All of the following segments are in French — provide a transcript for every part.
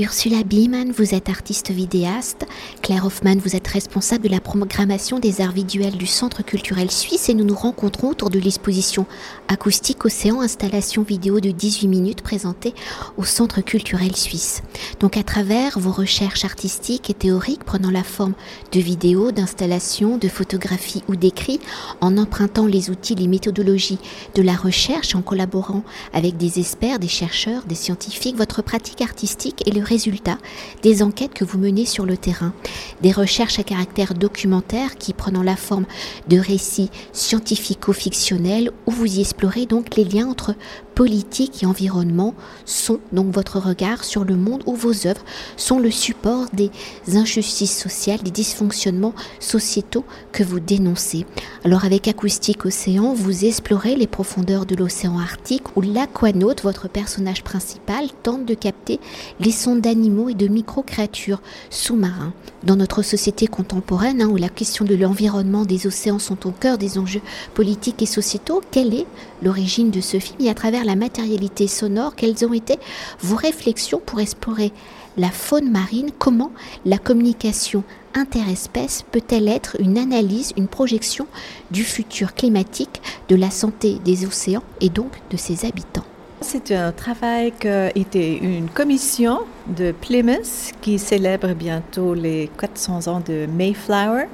Ursula Biemann, vous êtes artiste vidéaste. Claire Hoffman, vous êtes responsable de la programmation des arts visuels du Centre culturel suisse et nous nous rencontrons autour de l'exposition Acoustique Océan, installation vidéo de 18 minutes présentée au Centre culturel suisse. Donc à travers vos recherches artistiques et théoriques prenant la forme de vidéos, d'installations, de photographies ou d'écrits, en empruntant les outils, les méthodologies de la recherche, en collaborant avec des experts, des chercheurs, des scientifiques, votre pratique artistique est le résultat des enquêtes que vous menez sur le terrain, des recherches à caractère documentaire qui prenant la forme de récits scientifico-fictionnels où vous y explorez donc les liens entre politique et environnement sont donc votre regard sur le monde où vos œuvres sont le support des injustices sociales, des dysfonctionnements sociétaux que vous dénoncez. Alors avec Acoustique Océan, vous explorez les profondeurs de l'océan Arctique où l'aquanaute, votre personnage principal, tente de capter les sons d'animaux et de micro-créatures sous-marins. Dans notre société contemporaine, hein, où la question de l'environnement des océans sont au cœur des enjeux politiques et sociétaux, quelle est l'origine de ce film et à travers la matérialité sonore, quelles ont été vos réflexions pour explorer la faune marine, comment la communication interespèce peut-elle être une analyse, une projection du futur climatique, de la santé des océans et donc de ses habitants? C'est un travail qui était une commission de Plymouth qui célèbre bientôt les 400 ans de Mayflower.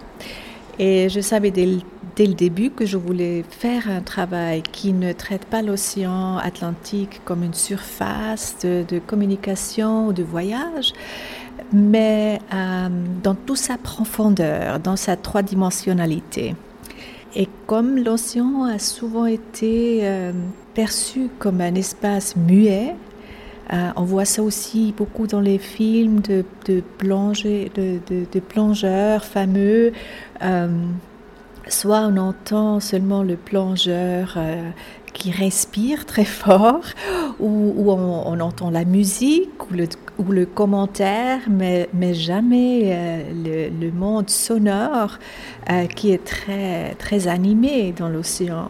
Et je savais dès le, début que je voulais faire un travail qui ne traite pas l'océan Atlantique comme une surface de, communication ou de voyage, mais euh, dans toute sa profondeur, dans sa trois-dimensionnalité. Et comme l'océan a souvent été euh, perçu comme un espace muet, euh, on voit ça aussi beaucoup dans les films de, de, de, plongeurs fameux. Euh, soit on entend seulement le plongeur qui respire très fort, ou, on, entend la musique ou le, commentaire, mais, mais jamais euh, le, monde sonore euh, qui est très, très animé dans l'océan.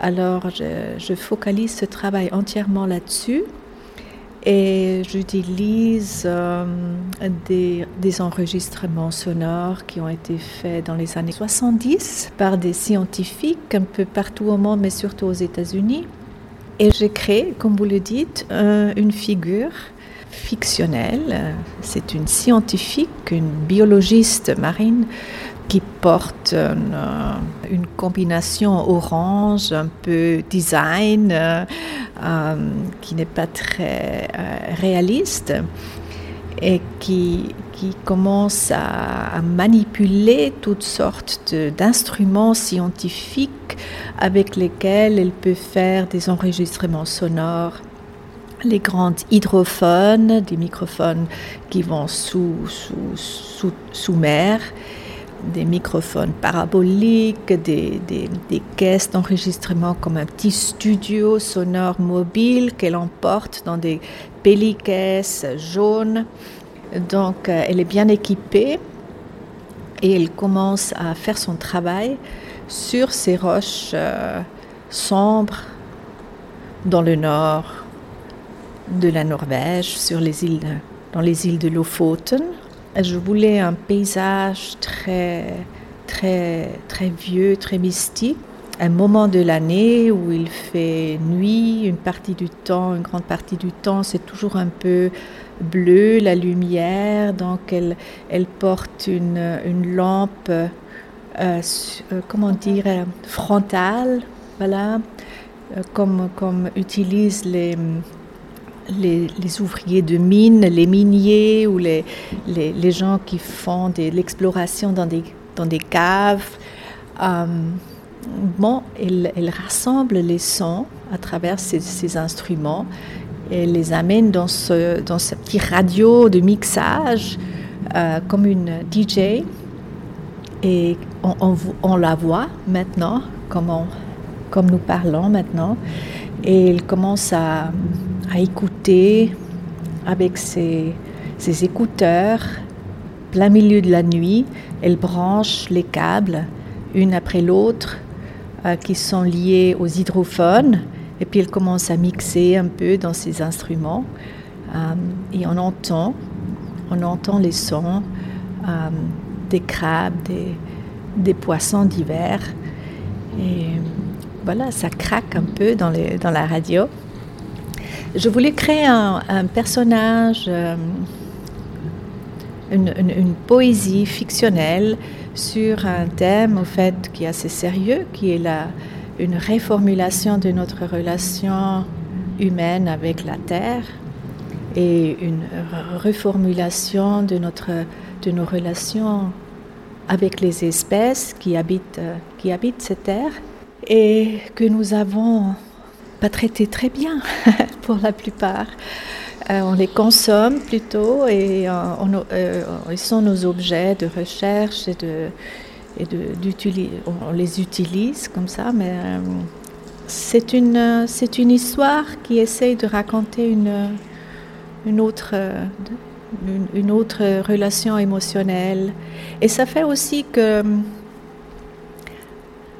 Alors je, focalise ce travail entièrement là-dessus et j'utilise euh, des, des, enregistrements sonores qui ont été faits dans les années 70 par des scientifiques un peu partout au monde, mais surtout aux États-Unis. Et j'ai créé, comme vous le dites, une figure fictionnelle. C'est une scientifique, une biologiste marine qui porte une, combinaison orange, un peu design, euh, qui n'est pas très euh, réaliste et qui, qui commence à, manipuler toutes sortes d'instruments scientifiques avec lesquels elle peut faire des enregistrements sonores. Les grandes hydrophones, des microphones qui vont sous, sous, sous, mer, des microphones paraboliques, des, des, caisses d'enregistrement comme un petit studio sonore mobile qu'elle emporte dans des pellicaisses jaunes. Donc euh, elle est bien équipée et elle commence à faire son travail sur ces roches euh, sombres dans le nord de la Norvège, sur les îles, dans les îles de Lofoten. Je voulais un paysage très, très, très vieux, très mystique. Un moment de l'année où il fait nuit, une partie du temps, une grande partie du temps, c'est toujours un peu bleu, la lumière. Donc elle, elle porte une, une lampe, euh, euh, comment dire, frontale, voilà, euh, comme, comme utilisent les les, ouvriers de mines, les miniers ou les, les, gens qui font de l'exploration dans des, dans des caves. Euh, bon, elle, rassemble les sons à travers ces, instruments et les amène dans ce, dans ce petit radio de mixage euh, comme une DJ. Et on, on, la voit maintenant, comme, comme nous parlons maintenant. Et elle commence à, à écouter avec ses, écouteurs plein milieu de la nuit. Elle branche les câbles une après l'autre euh, qui sont liés aux hydrophones. Et puis elle commence à mixer un peu dans ses instruments. et on entend, on entend les sons des crabes, des, poissons divers. Et voilà, ça craque un peu dans la radio. Je voulais créer un, personnage, euh, une, poésie fictionnelle sur un thème au fait qui est assez sérieux, qui est la, une réformulation de notre relation humaine avec la Terre et une reformulation de, notre, de nos relations avec les espèces qui habitent, qui habitent cette terre et que nous avons pas traité très bien pour la plupart. Euh, on les consomme plutôt et euh, euh, ils sont nos objets de recherche et de, et de on les utilise comme ça, mais c'est une, c'est une histoire qui essaye de raconter une, une autre, une, autre relation émotionnelle. Et ça fait aussi que,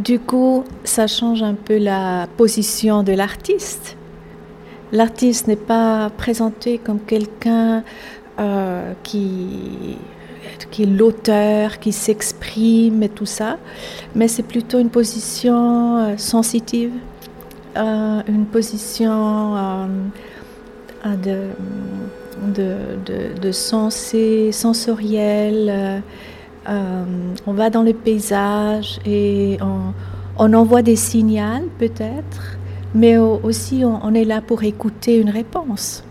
du coup, ça change un peu la position de l'artiste. L'artiste n'est pas présenté comme quelqu'un euh, qui, qui est l'auteur, qui s'exprime et tout ça, mais c'est plutôt une position euh, sensitive, euh, une position de de, de, de sensoriel. Euh, euh, on va dans le paysage et on, envoie des signaux peut-être, mais aussi on, est là pour écouter une réponse.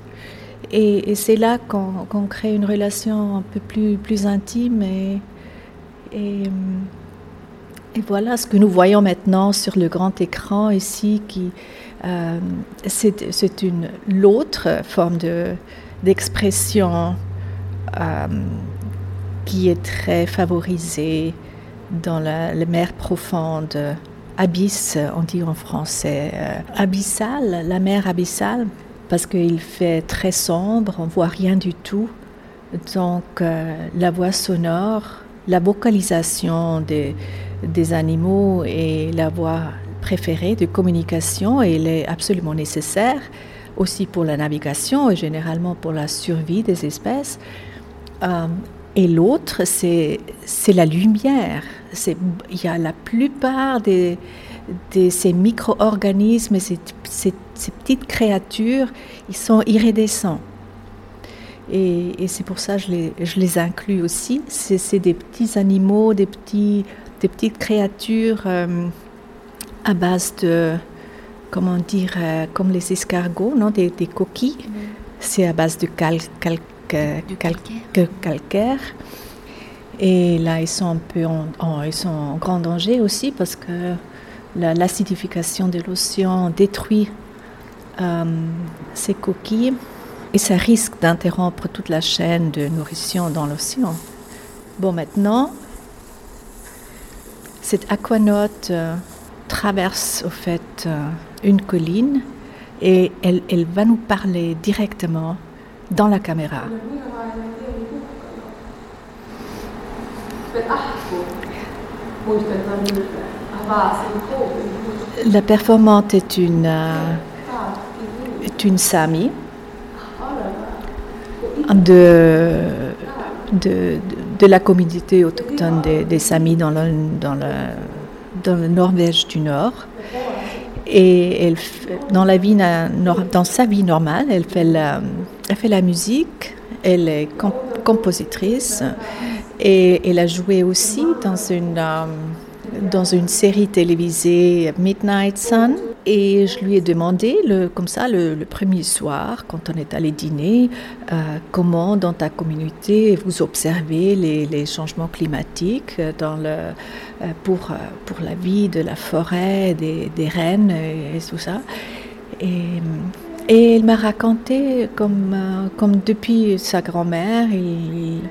Et, c'est là qu'on crée une relation un peu plus, plus intime et, et, voilà ce que nous voyons maintenant sur le grand écran ici, qui euh, c'est une l'autre forme de, d'expression euh, qui est très favorisée dans la, mer profonde, abysse, on dit en français, euh, abyssale, la mer abyssale, parce qu'il fait très sombre, on voit rien du tout. Donc euh, la voix sonore, la vocalisation des, des animaux et la voix préférée de communication, elle est absolument nécessaire aussi pour la navigation et généralement pour la survie des espèces. Euh, et l'autre, c'est, la lumière. Il y a la plupart des, de ces micro-organismes, ces, ces, ces, petites créatures, ils sont iridescents. Et, et c'est pour ça que je les, je les inclus aussi. C'est, des petits animaux, des, petits, des petites créatures euh, à base de, comment dire, euh, comme les escargots, non, des, coquilles. C'est à base de, cal, cal, calcaire. calcaire. Et là, ils sont un peu en, ils sont en grand danger aussi parce que l'acidification de l'océan détruit euh, ces coquilles et ça risque d'interrompre toute la chaîne de nourrition dans l'océan. Bon, maintenant, cette aquanote euh, traverse au fait une colline et elle, elle va nous parler directement dans la caméra. La performante est une, euh, est une Sami de, de, de, la communauté autochtone des, des Samis dans le, dans, le, dans le Norvège du Nord. Et elle, dans, la vie, dans sa vie normale, elle fait la, elle fait la musique, elle est compositrice et elle a joué aussi dans une, euh, dans une série télévisée Midnight Sun. Et je lui ai demandé, le, comme ça, le, premier soir, quand on est allé dîner, euh, comment dans ta communauté vous observez les, les changements climatiques dans le, euh, pour, euh, pour la vie de la forêt, des, des rennes et, tout ça. Et, et elle m'a raconté comme, comme depuis sa grand-mère, ils,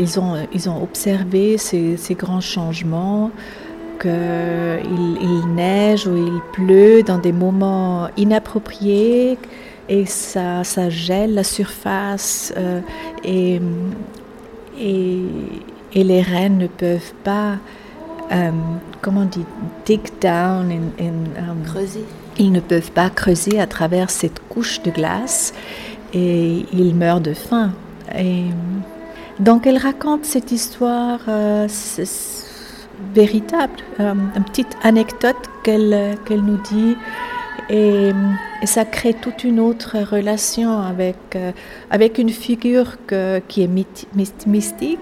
ils, ont, ils ont observé ces, ces grands changements qu'il il neige ou il pleut dans des moments inappropriés et ça, ça gèle la surface euh, et, et, et, les rennes ne peuvent pas, euh, comment on dig down, in, creuser. Ils ne peuvent pas creuser à travers cette couche de glace et ils meurent de faim. Donc elle raconte cette histoire euh, véritable, euh, une petite anecdote qu'elle qu'elle nous dit. Et, ça crée toute une autre relation avec, euh, avec une figure qui est mystique,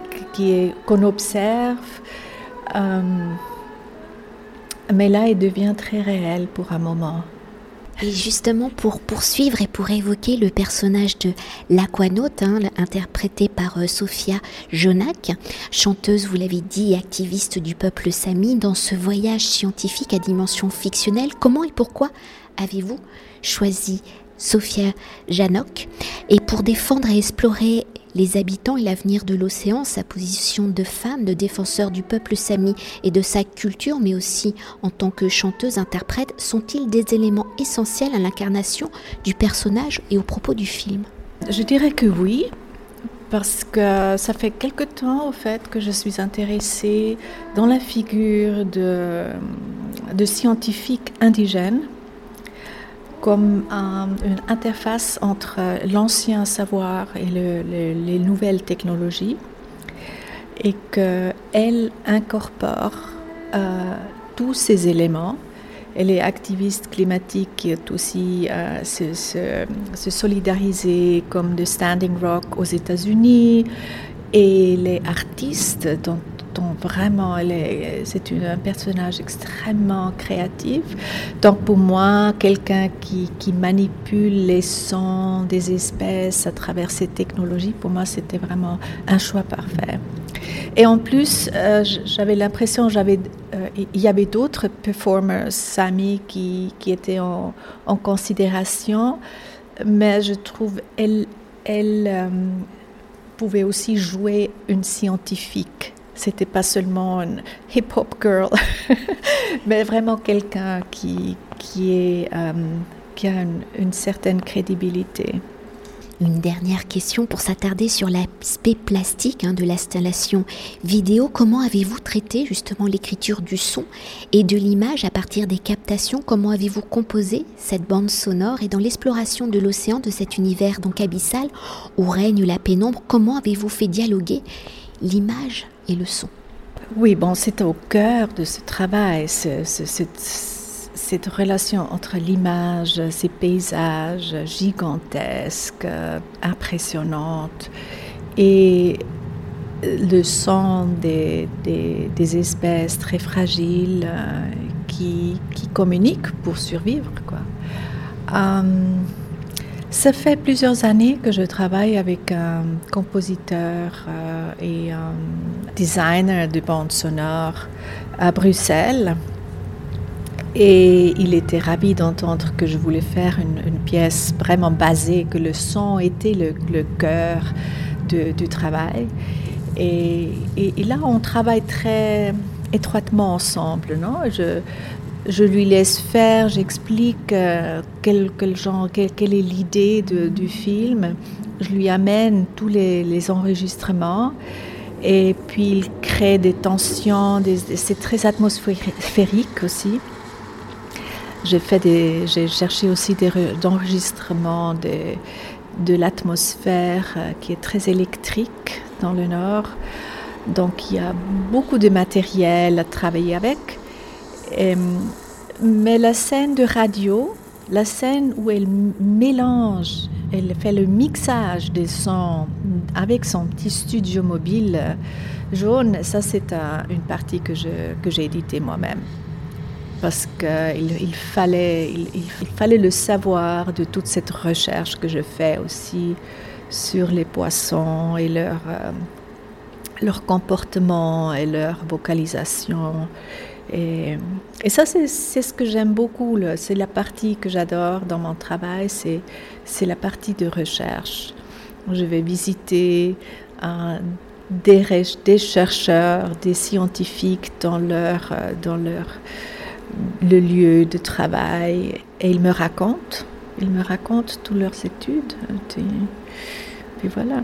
qu'on observe. Mais là, elle devient très réelle pour un moment. Et justement, pour poursuivre et pour évoquer le personnage de l'aquanaute, hein, interprété par euh, Sophia Jonac, chanteuse, vous l'avez dit, et activiste du peuple sami, dans ce voyage scientifique à dimension fictionnelle, comment et pourquoi avez-vous choisi Sophia Janok et pour défendre et explorer les habitants et l'avenir de l'océan, sa position de femme, de défenseur du peuple sami et de sa culture, mais aussi en tant que chanteuse-interprète, sont-ils des éléments essentiels à l'incarnation du personnage et au propos du film? Je dirais que oui, parce que ça fait quelque temps au fait que je suis intéressée dans la figure de, de scientifiques indigènes comme une interface entre l'ancien savoir et les nouvelles technologies et qu'elle incorpore euh, tous ces éléments. Elle est activiste climatique qui est aussi euh, se, se, solidariser comme de Standing Rock aux États-Unis et les artistes dont vraiment, c'est un personnage extrêmement créatif. Donc pour moi, quelqu'un qui, manipule les sons des espèces à travers ces technologies, pour moi, c'était vraiment un choix parfait. Et en plus, euh, j'avais l'impression, j'avais, euh, il y avait d'autres performers Sami qui, qui étaient en, considération, mais je trouve elle, elle euh, pouvait aussi jouer une scientifique. C'était pas seulement une hip-hop girl, mais vraiment quelqu'un qui, qui, euh, a une, certaine crédibilité. Une dernière question pour s'attarder sur l'aspect plastique hein, de l'installation vidéo. Comment avez-vous traité justement l'écriture du son et de l'image à partir des captations? Comment avez-vous composé cette bande sonore? Et dans l'exploration de l'océan, de cet univers donc abyssal où règne la pénombre Comment avez-vous fait dialoguer l'image? Le son. Oui, bon, c'est au cœur de ce travail, cette, relation entre l'image, ces paysages gigantesques, impressionnants, et le son des, espèces très fragiles euh, qui, communiquent pour survivre. Quoi. Hum, ça fait plusieurs années que je travaille avec un compositeur euh, et un designer de bande sonore à Bruxelles. Et il était ravi d'entendre que je voulais faire une, pièce vraiment basée, que le son était le, cœur du travail. Et, là, on travaille très étroitement ensemble. Non? Je lui laisse faire, j'explique euh, quel, genre, quelle est l'idée du film. Je lui amène tous les, enregistrements et puis il crée des tensions, c'est très atmosphérique aussi. J'ai cherché aussi des enregistrements de l'atmosphère euh, qui est très électrique dans le nord. Donc il y a beaucoup de matériel à travailler avec. Euh, mais la scène de radio, la scène où elle mélange, elle fait le mixage des sons avec son petit studio mobile jaune, ça c'est une partie que, que j'ai éditée moi-même. Parce qu'il il fallait, le savoir de toute cette recherche que je fais aussi sur les poissons et leur, euh, leur comportement et leur vocalisation. Et, ça, c'est ce que j'aime beaucoup. C'est la partie que j'adore dans mon travail, c'est la partie de recherche. Je vais visiter euh, des, chercheurs, des scientifiques dans leur, euh, dans leur le lieu de travail et ils me racontent, ils me racontent toutes leurs études. Et puis voilà.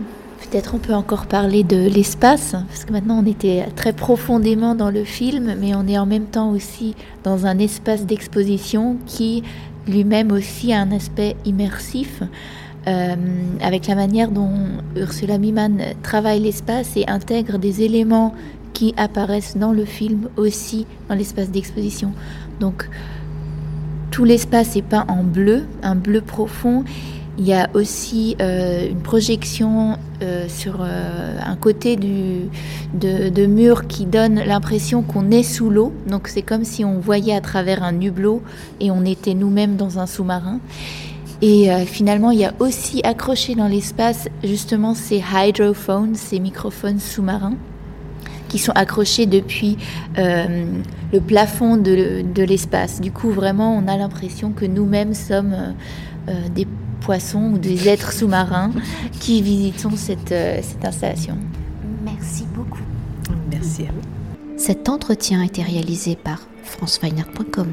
Peut-être on peut encore parler de l'espace, parce que maintenant on était très profondément dans le film, mais on est en même temps aussi dans un espace d'exposition qui lui-même aussi a un aspect immersif. Euh, avec la manière dont Ursula Miman travaille l'espace et intègre des éléments qui apparaissent dans le film aussi dans l'espace d'exposition. Donc tout l'espace est peint en bleu, un bleu profond. Il y a aussi euh, une projection euh, sur euh, un côté du, de, de mur qui donne l'impression qu'on est sous l'eau. Donc c'est comme si on voyait à travers un hublot et on était nous-mêmes dans un sous-marin. Et finalement, il y a aussi accroché dans l'espace justement ces hydrophones, ces microphones sous-marins qui sont accrochés depuis le plafond de, l'espace. Du coup, vraiment, on a l'impression que nous-mêmes sommes des poissons ou des êtres sous-marins qui visitons cette, cette installation. Merci beaucoup. Merci à Cet entretien a été réalisé par franceweiner.com.